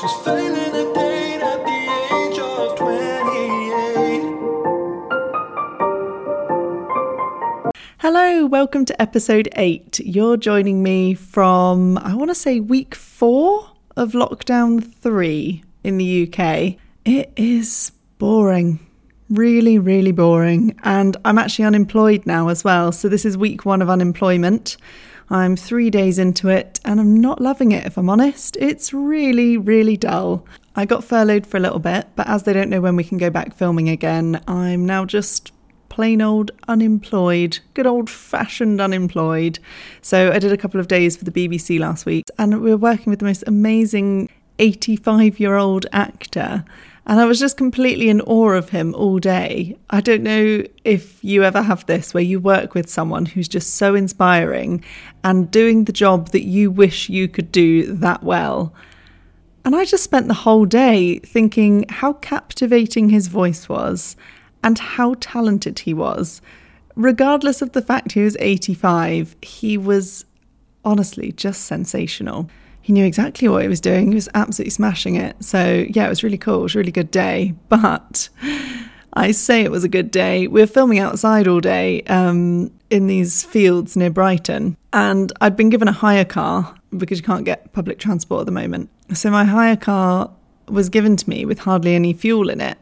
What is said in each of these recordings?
She's failing a date at the age of 28. Hello, welcome to episode eight. You're joining me from, I want to say, week four of lockdown three in the UK. It is boring. Really, really boring. And I'm actually unemployed now as well. So this is week one of unemployment. I'm three days into it and I'm not loving it, if I'm honest. It's really, really dull. I got furloughed for a little bit, but as they don't know when we can go back filming again, I'm now just plain old unemployed, good old fashioned unemployed. So I did a couple of days for the BBC last week and we were working with the most amazing 85 year old actor. And I was just completely in awe of him all day. I don't know if you ever have this where you work with someone who's just so inspiring and doing the job that you wish you could do that well. And I just spent the whole day thinking how captivating his voice was and how talented he was. Regardless of the fact he was 85, he was honestly just sensational he knew exactly what he was doing. He was absolutely smashing it. So, yeah, it was really cool. It was a really good day. But I say it was a good day. We were filming outside all day um, in these fields near Brighton. And I'd been given a hire car because you can't get public transport at the moment. So, my hire car was given to me with hardly any fuel in it.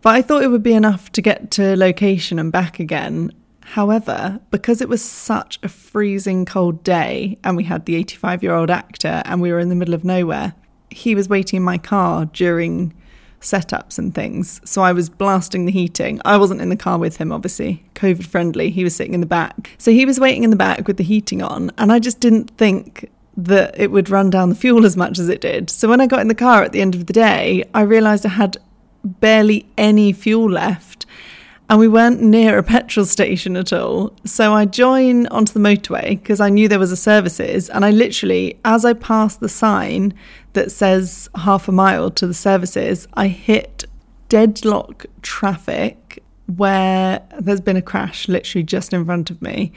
But I thought it would be enough to get to location and back again. However, because it was such a freezing cold day and we had the 85 year old actor and we were in the middle of nowhere, he was waiting in my car during setups and things. So I was blasting the heating. I wasn't in the car with him, obviously, COVID friendly. He was sitting in the back. So he was waiting in the back with the heating on. And I just didn't think that it would run down the fuel as much as it did. So when I got in the car at the end of the day, I realised I had barely any fuel left and we weren't near a petrol station at all. So I join onto the motorway because I knew there was a services, and I literally, as I passed the sign that says half a mile to the services, I hit deadlock traffic where there's been a crash literally just in front of me.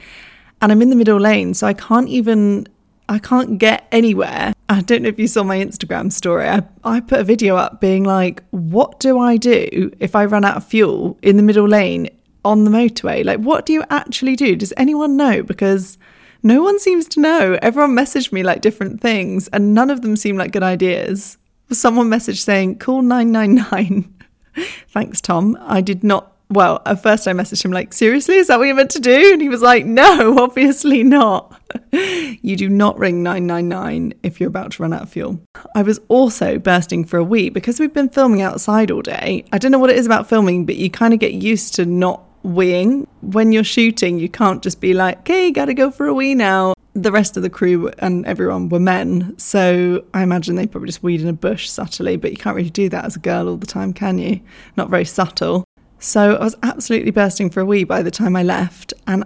And I'm in the middle lane, so I can't even I can't get anywhere. I don't know if you saw my Instagram story. I, I put a video up being like, what do I do if I run out of fuel in the middle lane on the motorway? Like, what do you actually do? Does anyone know? Because no one seems to know. Everyone messaged me like different things, and none of them seem like good ideas. Someone messaged saying, call 999. Thanks, Tom. I did not well, at first I messaged him like, seriously, is that what you're meant to do? And he was like, no, obviously not. you do not ring 999 if you're about to run out of fuel. I was also bursting for a wee because we've been filming outside all day. I don't know what it is about filming, but you kind of get used to not weeing. When you're shooting, you can't just be like, okay, gotta go for a wee now. The rest of the crew and everyone were men, so I imagine they probably just weed in a bush subtly, but you can't really do that as a girl all the time, can you? Not very subtle. So I was absolutely bursting for a wee by the time I left. And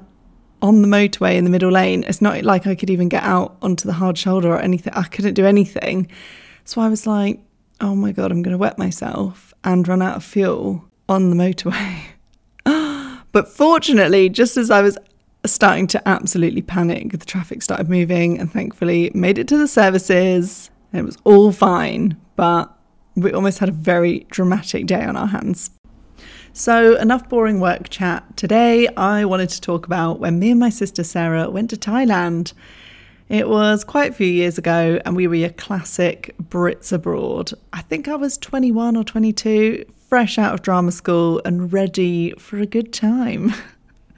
on the motorway in the middle lane, it's not like I could even get out onto the hard shoulder or anything. I couldn't do anything. So I was like, oh my God, I'm going to wet myself and run out of fuel on the motorway. but fortunately, just as I was starting to absolutely panic, the traffic started moving and thankfully made it to the services it was all fine. But we almost had a very dramatic day on our hands. So, enough boring work chat. Today, I wanted to talk about when me and my sister Sarah went to Thailand. It was quite a few years ago, and we were your classic Brits abroad. I think I was 21 or 22, fresh out of drama school and ready for a good time.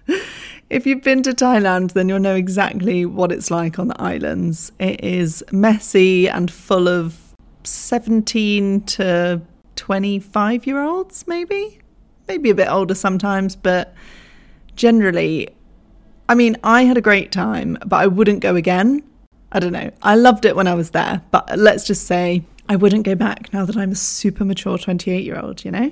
if you've been to Thailand, then you'll know exactly what it's like on the islands. It is messy and full of 17 to 25 year olds, maybe maybe a bit older sometimes, but generally, I mean, I had a great time, but I wouldn't go again. I don't know. I loved it when I was there, but let's just say I wouldn't go back now that I'm a super mature 28 year old, you know?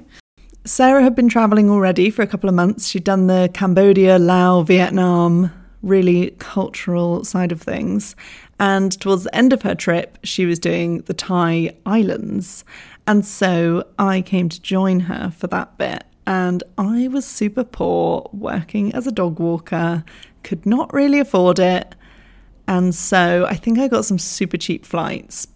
Sarah had been traveling already for a couple of months. She'd done the Cambodia, Laos, Vietnam, really cultural side of things. And towards the end of her trip, she was doing the Thai islands. And so I came to join her for that bit and I was super poor working as a dog walker, could not really afford it. And so I think I got some super cheap flights.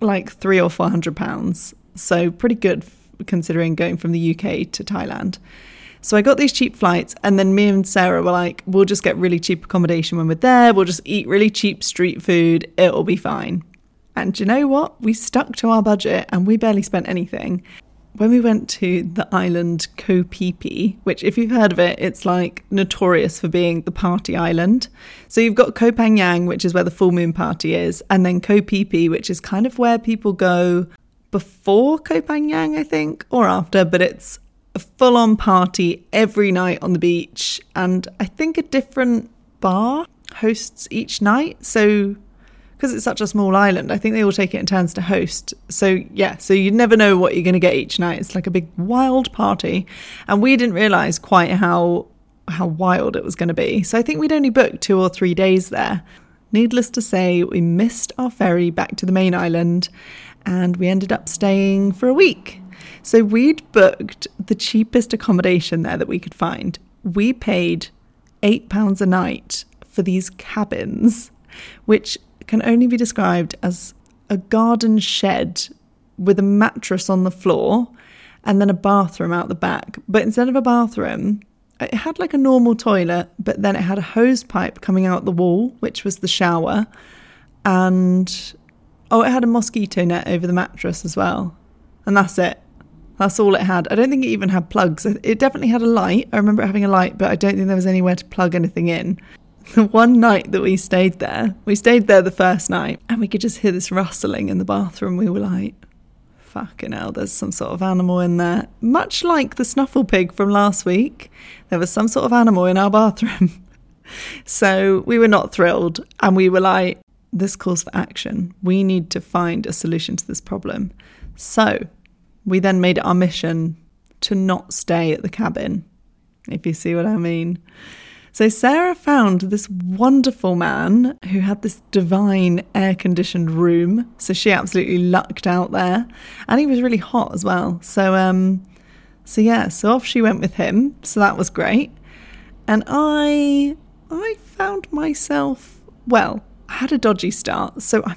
like three or four hundred pounds. So pretty good considering going from the UK to Thailand. So I got these cheap flights, and then me and Sarah were like, we'll just get really cheap accommodation when we're there. We'll just eat really cheap street food. It'll be fine. And you know what? We stuck to our budget and we barely spent anything. When we went to the island Phi, which, if you've heard of it, it's like notorious for being the party island. So you've got Koh Phangan, which is where the full moon party is, and then Phi, which is kind of where people go before Koh Phangan, I think, or after, but it's a full on party every night on the beach. And I think a different bar hosts each night. So because it's such a small island, I think they all take it in turns to host. So yeah, so you never know what you're going to get each night. It's like a big wild party, and we didn't realize quite how how wild it was going to be. So I think we'd only booked two or three days there. Needless to say, we missed our ferry back to the main island, and we ended up staying for a week. So we'd booked the cheapest accommodation there that we could find. We paid eight pounds a night for these cabins, which can only be described as a garden shed with a mattress on the floor and then a bathroom out the back. But instead of a bathroom, it had like a normal toilet, but then it had a hose pipe coming out the wall, which was the shower. And oh, it had a mosquito net over the mattress as well. And that's it. That's all it had. I don't think it even had plugs. It definitely had a light. I remember having a light, but I don't think there was anywhere to plug anything in. The one night that we stayed there, we stayed there the first night, and we could just hear this rustling in the bathroom. We were like, fucking hell, there's some sort of animal in there. Much like the snuffle pig from last week, there was some sort of animal in our bathroom. so we were not thrilled, and we were like, this calls for action. We need to find a solution to this problem. So we then made it our mission to not stay at the cabin, if you see what I mean. So Sarah found this wonderful man who had this divine air conditioned room. So she absolutely lucked out there. And he was really hot as well. So um so yeah, so off she went with him. So that was great. And I I found myself well, I had a dodgy start. So I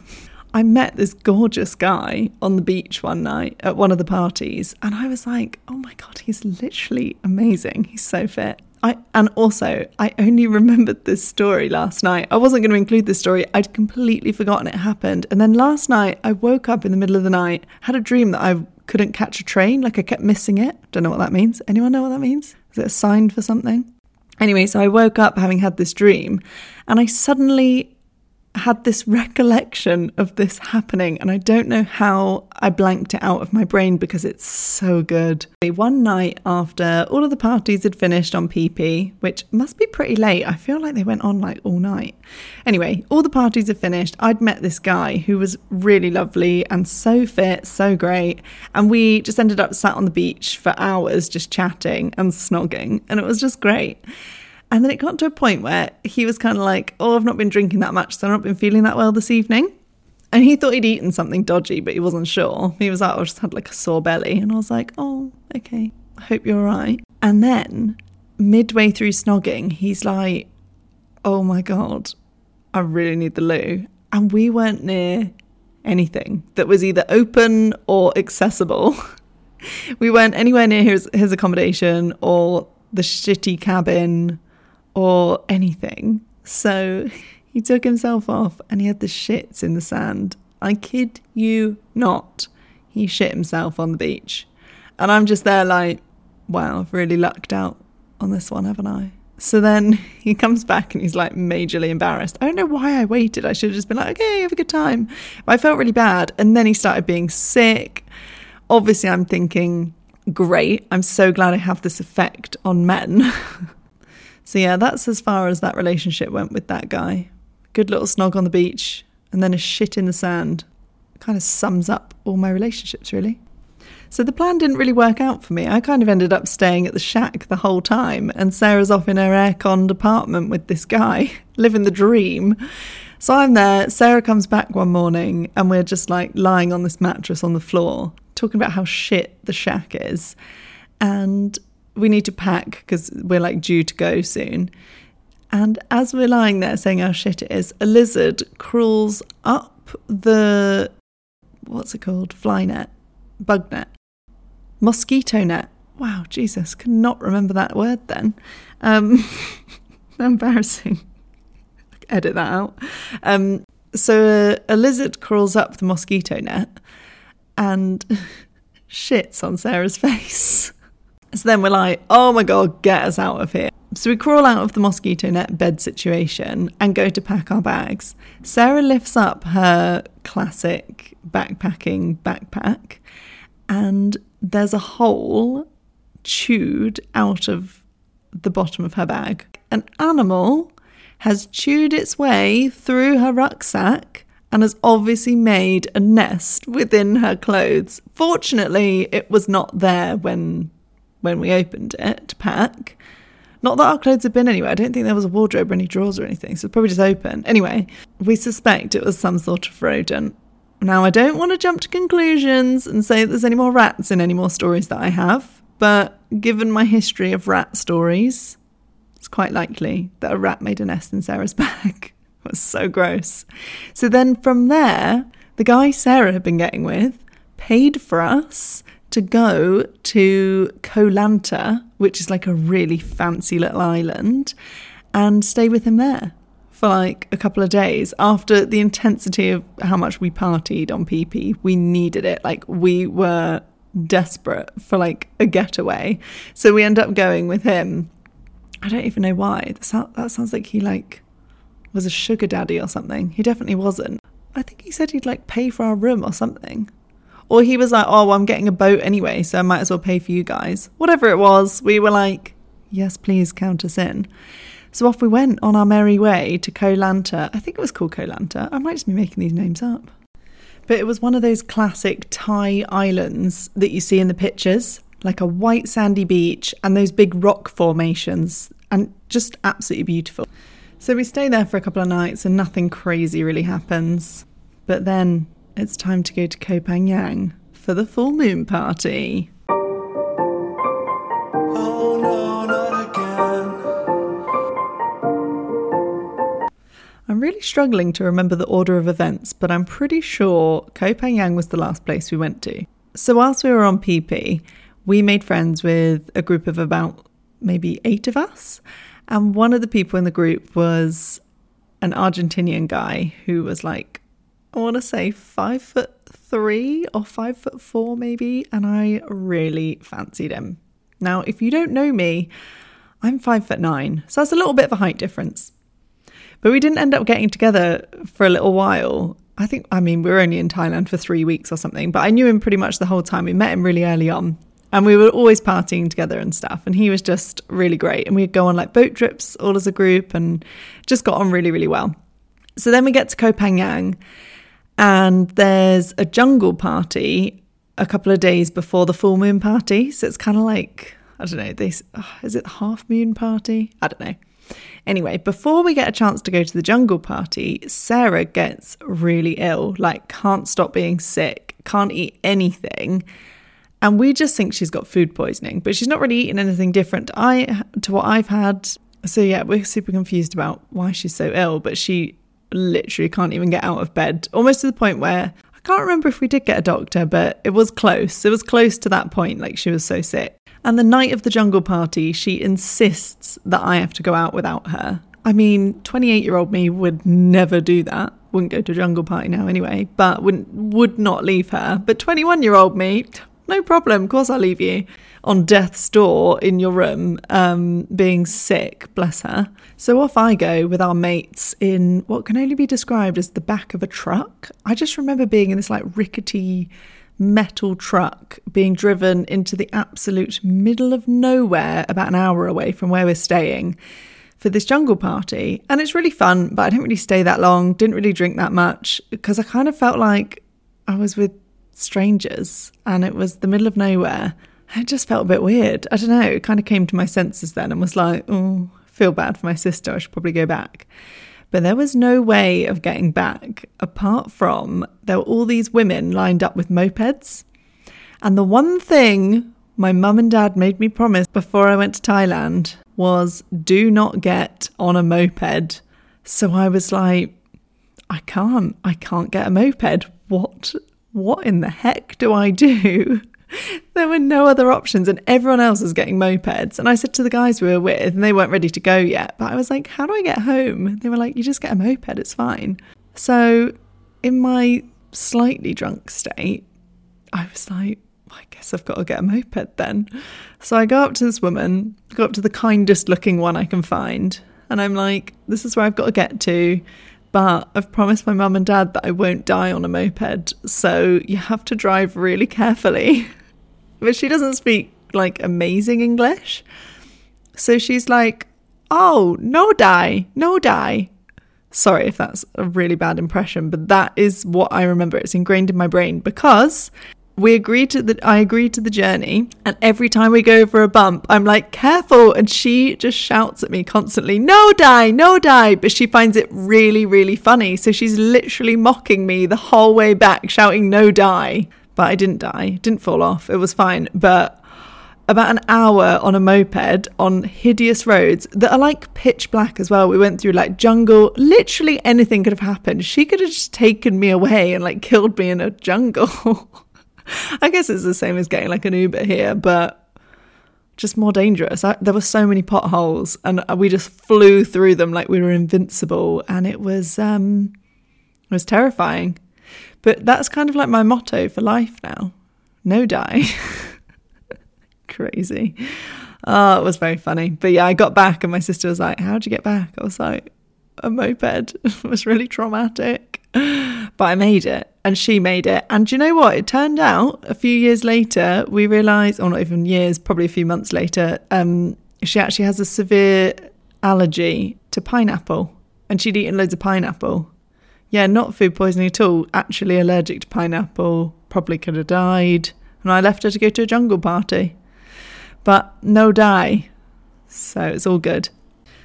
I met this gorgeous guy on the beach one night at one of the parties, and I was like, oh my God, he's literally amazing. He's so fit. I, and also, I only remembered this story last night. I wasn't going to include this story. I'd completely forgotten it happened. And then last night, I woke up in the middle of the night, had a dream that I couldn't catch a train, like I kept missing it. Don't know what that means. Anyone know what that means? Is it a sign for something? Anyway, so I woke up having had this dream, and I suddenly had this recollection of this happening, and I don't know how I blanked it out of my brain because it's so good. One night after all of the parties had finished on PP, which must be pretty late, I feel like they went on like all night. Anyway, all the parties had finished. I'd met this guy who was really lovely and so fit, so great, and we just ended up sat on the beach for hours just chatting and snogging, and it was just great. And then it got to a point where he was kind of like, Oh, I've not been drinking that much, so I've not been feeling that well this evening. And he thought he'd eaten something dodgy, but he wasn't sure. He was like, oh, I just had like a sore belly. And I was like, Oh, okay. I hope you're all right. And then midway through snogging, he's like, Oh my God, I really need the loo. And we weren't near anything that was either open or accessible. we weren't anywhere near his, his accommodation or the shitty cabin or anything. So he took himself off and he had the shits in the sand. I kid you not. He shit himself on the beach. And I'm just there like, wow, I've really lucked out on this one, haven't I? So then he comes back and he's like majorly embarrassed. I don't know why I waited. I should have just been like, okay, have a good time. But I felt really bad. And then he started being sick. Obviously, I'm thinking, great. I'm so glad I have this effect on men. So yeah, that's as far as that relationship went with that guy. Good little snog on the beach and then a shit in the sand. Kind of sums up all my relationships, really. So the plan didn't really work out for me. I kind of ended up staying at the shack the whole time, and Sarah's off in her air-conned apartment with this guy, living the dream. So I'm there. Sarah comes back one morning, and we're just like lying on this mattress on the floor, talking about how shit the shack is. And we need to pack because we're like due to go soon. And as we're lying there saying how shit it is, a lizard crawls up the what's it called? Fly net, bug net, mosquito net. Wow, Jesus, cannot remember that word then. Um, embarrassing. Edit that out. Um, so a, a lizard crawls up the mosquito net and shits on Sarah's face. So then we're like, oh my God, get us out of here. So we crawl out of the mosquito net bed situation and go to pack our bags. Sarah lifts up her classic backpacking backpack, and there's a hole chewed out of the bottom of her bag. An animal has chewed its way through her rucksack and has obviously made a nest within her clothes. Fortunately, it was not there when when we opened it to pack. Not that our clothes had been anywhere. I don't think there was a wardrobe or any drawers or anything, so probably just open. Anyway, we suspect it was some sort of rodent. Now, I don't want to jump to conclusions and say there's any more rats in any more stories that I have, but given my history of rat stories, it's quite likely that a rat made a nest in Sarah's bag. it was so gross. So then from there, the guy Sarah had been getting with paid for us to go to Koh Lanta, which is like a really fancy little island, and stay with him there for like a couple of days. After the intensity of how much we partied on PP, we needed it. Like we were desperate for like a getaway. So we end up going with him. I don't even know why. That, sounds like he like was a sugar daddy or something. He definitely wasn't. I think he said he'd like pay for our room or something. Or he was like, oh, well, I'm getting a boat anyway, so I might as well pay for you guys. Whatever it was, we were like, yes, please count us in. So off we went on our merry way to Koh Lanta. I think it was called Koh Lanta. I might just be making these names up. But it was one of those classic Thai islands that you see in the pictures, like a white sandy beach and those big rock formations, and just absolutely beautiful. So we stay there for a couple of nights and nothing crazy really happens. But then it's time to go to Koh Phangan for the full moon party. Oh no, not again. I'm really struggling to remember the order of events, but I'm pretty sure Koh Phangan was the last place we went to. So whilst we were on PP, we made friends with a group of about maybe eight of us. And one of the people in the group was an Argentinian guy who was like, I want to say five foot three or five foot four, maybe. And I really fancied him. Now, if you don't know me, I'm five foot nine. So that's a little bit of a height difference. But we didn't end up getting together for a little while. I think, I mean, we were only in Thailand for three weeks or something, but I knew him pretty much the whole time. We met him really early on and we were always partying together and stuff. And he was just really great. And we'd go on like boat trips all as a group and just got on really, really well. So then we get to Koh Phangan and there's a jungle party a couple of days before the full moon party. So it's kind of like, I don't know, this ah, is it half moon party? I don't know. Anyway, before we get a chance to go to the jungle party, Sarah gets really ill, like can't stop being sick, can't eat anything. And we just think she's got food poisoning, but she's not really eating anything different to, I, to what I've had. So yeah, we're super confused about why she's so ill, but she literally can't even get out of bed, almost to the point where I can't remember if we did get a doctor, but it was close. It was close to that point, like she was so sick. And the night of the jungle party, she insists that I have to go out without her. I mean, 28 year old me would never do that. Wouldn't go to a jungle party now anyway, but wouldn't, would not leave her. But 21 year old me, no problem. Of course, I'll leave you on death's door in your room, um, being sick, bless her. So off I go with our mates in what can only be described as the back of a truck. I just remember being in this like rickety metal truck being driven into the absolute middle of nowhere, about an hour away from where we're staying. For this jungle party. And it's really fun, but I didn't really stay that long, didn't really drink that much because I kind of felt like I was with strangers and it was the middle of nowhere. It just felt a bit weird. I don't know. It kind of came to my senses then and was like, oh, I feel bad for my sister. I should probably go back. But there was no way of getting back apart from there were all these women lined up with mopeds. And the one thing my mum and dad made me promise before I went to Thailand was do not get on a moped. So I was like, I can't, I can't get a moped. What what in the heck do I do? there were no other options, and everyone else was getting mopeds. And I said to the guys we were with, and they weren't ready to go yet, but I was like, How do I get home? They were like, You just get a moped, it's fine. So, in my slightly drunk state, I was like, I guess I've got to get a moped then. So I go up to this woman, go up to the kindest looking one I can find, and I'm like, This is where I've got to get to but I've promised my mum and dad that I won't die on a moped, so you have to drive really carefully. but she doesn't speak like amazing English. So she's like, Oh, no die, no die. Sorry if that's a really bad impression, but that is what I remember. It's ingrained in my brain because we agreed to the I agreed to the journey, and every time we go over a bump, I'm like, careful, and she just shouts at me constantly, no die, no die. But she finds it really, really funny. So she's literally mocking me the whole way back, shouting no die. But I didn't die, didn't fall off. It was fine. But about an hour on a moped on hideous roads that are like pitch black as well. We went through like jungle, literally anything could have happened. She could have just taken me away and like killed me in a jungle. I guess it's the same as getting like an Uber here, but just more dangerous. I, there were so many potholes, and we just flew through them like we were invincible, and it was um, it was terrifying. But that's kind of like my motto for life now: no die. Crazy. Oh, it was very funny. But yeah, I got back, and my sister was like, "How'd you get back?" I was like, "A moped." it was really traumatic, but I made it and she made it. And you know what? It turned out a few years later, we realised, or not even years, probably a few months later, um, she actually has a severe allergy to pineapple. And she'd eaten loads of pineapple. Yeah, not food poisoning at all, actually allergic to pineapple, probably could have died. And I left her to go to a jungle party. But no die. So it's all good.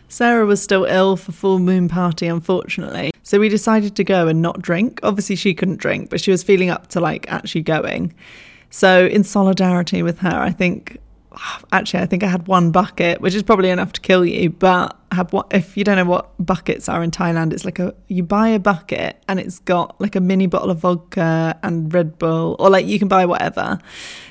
Sarah was still ill for full moon party, unfortunately. So we decided to go and not drink. Obviously, she couldn't drink, but she was feeling up to like actually going. So, in solidarity with her, I think actually I think I had one bucket, which is probably enough to kill you. But have if you don't know what buckets are in Thailand? It's like a you buy a bucket and it's got like a mini bottle of vodka and Red Bull, or like you can buy whatever.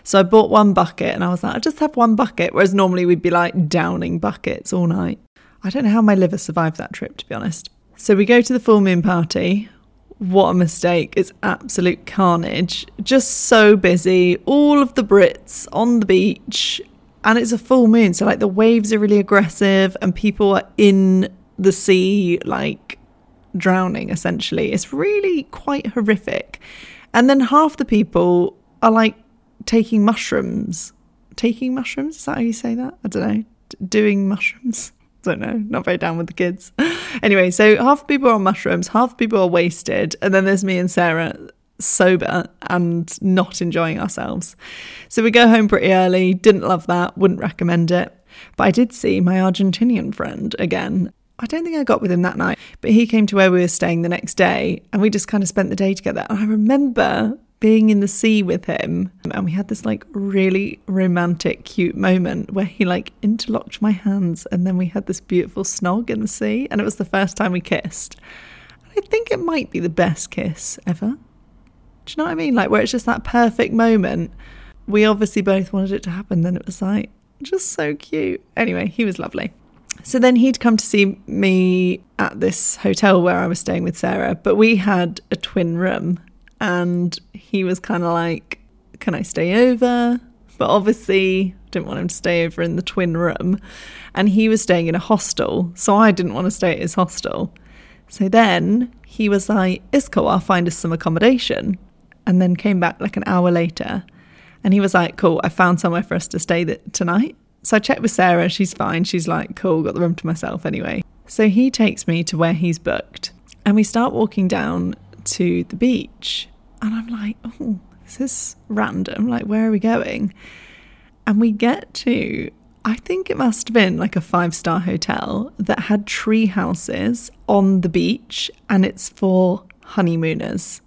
So I bought one bucket and I was like, I just have one bucket, whereas normally we'd be like downing buckets all night. I don't know how my liver survived that trip, to be honest. So we go to the full moon party. What a mistake. It's absolute carnage. Just so busy. All of the Brits on the beach. And it's a full moon. So, like, the waves are really aggressive and people are in the sea, like, drowning essentially. It's really quite horrific. And then half the people are like taking mushrooms. Taking mushrooms? Is that how you say that? I don't know. D- doing mushrooms don't know, not very down with the kids. anyway, so half the people are on mushrooms, half the people are wasted, and then there's me and Sarah sober and not enjoying ourselves. So we go home pretty early, didn't love that, wouldn't recommend it. But I did see my Argentinian friend again. I don't think I got with him that night, but he came to where we were staying the next day and we just kind of spent the day together. And I remember being in the sea with him. And we had this like really romantic cute moment where he like interlocked my hands and then we had this beautiful snog in the sea and it was the first time we kissed. I think it might be the best kiss ever. Do you know what i mean? Like where it's just that perfect moment. We obviously both wanted it to happen then it was like just so cute. Anyway he was lovely. So then he'd come to see me at this hotel where I was staying with Sarah, but we had a twin room and he was kind of like, Can I stay over? But obviously, didn't want him to stay over in the twin room. And he was staying in a hostel, so I didn't want to stay at his hostel. So then he was like, Isco, I'll find us some accommodation. And then came back like an hour later. And he was like, Cool, I found somewhere for us to stay th- tonight. So I checked with Sarah, she's fine. She's like, Cool, got the room to myself anyway. So he takes me to where he's booked. And we start walking down to the beach. And I'm like, oh, this is random. Like, where are we going? And we get to, I think it must have been like a five star hotel that had tree houses on the beach and it's for honeymooners.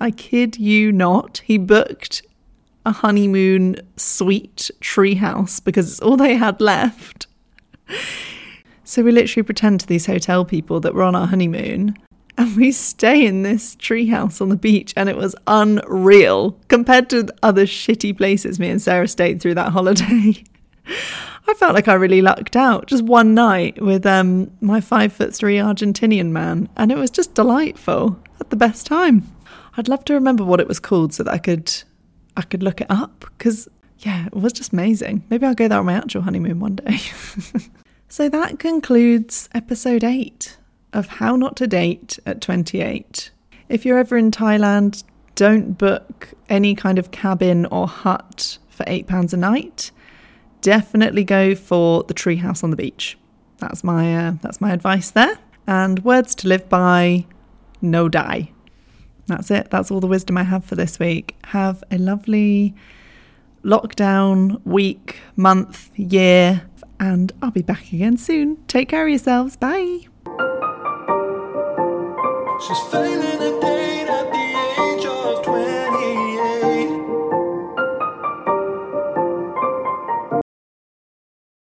I kid you not. He booked a honeymoon suite tree house because it's all they had left. So we literally pretend to these hotel people that we're on our honeymoon and we stay in this treehouse on the beach, and it was unreal compared to other shitty places me and Sarah stayed through that holiday. I felt like I really lucked out just one night with um, my five foot three Argentinian man, and it was just delightful. Had the best time. I'd love to remember what it was called so that I could I could look it up because yeah, it was just amazing. Maybe I'll go there on my actual honeymoon one day. so that concludes episode eight of How Not to Date at 28. If you're ever in Thailand, don't book any kind of cabin or hut for £8 a night. Definitely go for the treehouse on the beach. That's my uh, that's my advice there. And words to live by: no die. That's it. That's all the wisdom I have for this week. Have a lovely lockdown week, month, year, and I'll be back again soon. Take care of yourselves. Bye. She's failing again.